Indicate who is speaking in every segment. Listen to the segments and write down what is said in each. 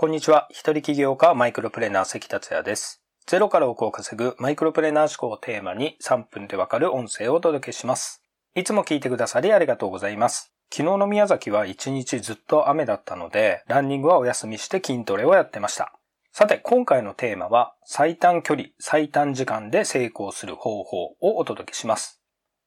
Speaker 1: こんにちは。一人起業家マイクロプレーナー関達也です。ゼロから億を稼ぐマイクロプレーナー思考をテーマに3分でわかる音声をお届けします。いつも聞いてくださりありがとうございます。昨日の宮崎は一日ずっと雨だったので、ランニングはお休みして筋トレをやってました。さて、今回のテーマは、最短距離、最短時間で成功する方法をお届けします。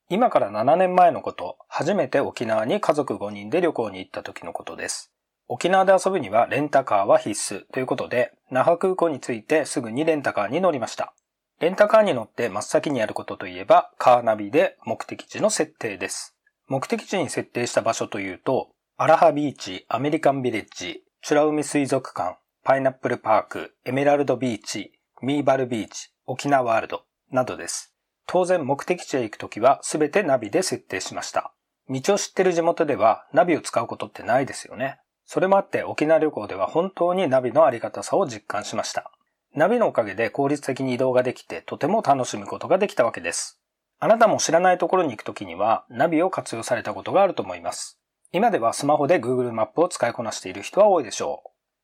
Speaker 1: 今から7年前のこと、初めて沖縄に家族5人で旅行に行った時のことです。沖縄で遊ぶにはレンタカーは必須ということで、那覇空港に着いてすぐにレンタカーに乗りました。レンタカーに乗って真っ先にやることといえば、カーナビで目的地の設定です。目的地に設定した場所というと、アラハビーチ、アメリカンビレッジ、チュラ海水族館、パイナップルパーク、エメラルドビーチ、ミーバルビーチ、沖縄ワールドなどです。当然目的地へ行くときはすべてナビで設定しました。道を知ってる地元ではナビを使うことってないですよね。それもあって沖縄旅行では本当にナビのありがたさを実感しました。ナビのおかげで効率的に移動ができてとても楽しむことができたわけです。あなたも知らないところに行くときにはナビを活用されたことがあると思います。今ではスマホで Google マップを使いこなしている人は多いでしょ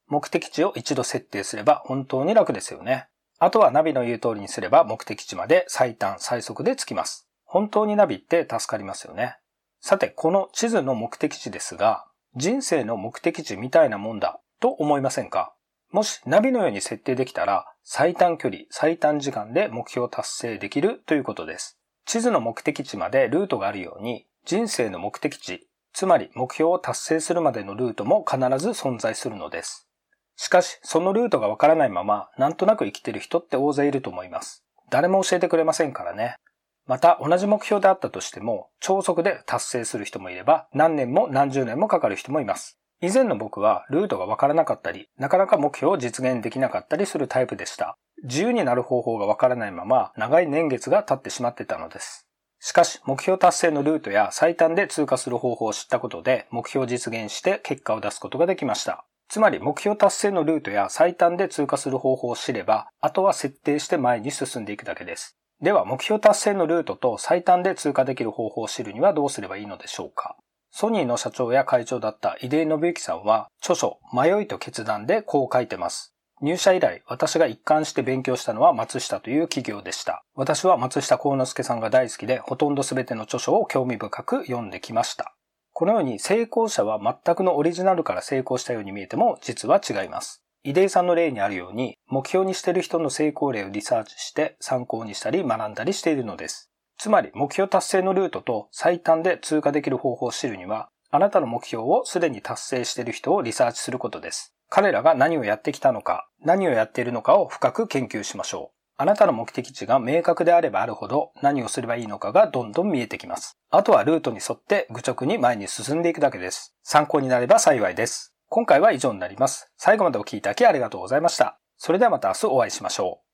Speaker 1: う。目的地を一度設定すれば本当に楽ですよね。あとはナビの言う通りにすれば目的地まで最短最速で着きます。本当にナビって助かりますよね。さて、この地図の目的地ですが、人生の目的地みたいなもんだと思いませんか？もしナビのように設定できたら最短距離、最短時間で目標達成できるということです。地図の目的地までルートがあるように人生の目的地、つまり目標を達成するまでのルートも必ず存在するのです。しかし、そのルートがわからないまま、なんとなく生きてる人って大勢いると思います。誰も教えてくれませんからね。また同じ目標であったとしても、超速で達成する人もいれば、何年も何十年もかかる人もいます。以前の僕はルートがわからなかったり、なかなか目標を実現できなかったりするタイプでした。自由になる方法がわからないまま、長い年月が経ってしまってたのです。しかし、目標達成のルートや最短で通過する方法を知ったことで、目標を実現して結果を出すことができました。つまり目標達成のルートや最短で通過する方法を知れば、あとは設定して前に進んでいくだけです。では、目標達成のルートと最短で通過できる方法を知るにはどうすればいいのでしょうか？ソニーの社長や会長だった井出信之さんは、著書、迷いと決断でこう書いてます。入社以来、私が一貫して勉強したのは松下という企業でした。私は松下幸之助さんが大好きで、ほとんど全ての著書を興味深く読んできました。このように成功者は全くのオリジナルから成功したように見えても、実は違います。イデイさんの例にあるように、目標にしている人の成功例をリサーチして参考にしたり学んだりしているのです。つまり、目標達成のルートと最短で通過できる方法を知るには、あなたの目標をすでに達成している人をリサーチすることです。彼らが何をやってきたのか、何をやっているのかを深く研究しましょう。あなたの目的地が明確であればあるほど何をすればいいのかがどんどん見えてきます。あとはルートに沿って愚直に前に進んでいくだけです。参考になれば幸いです。今回は以上になります。最後までお聴きいただきありがとうございました。それではまた明日お会いしましょう。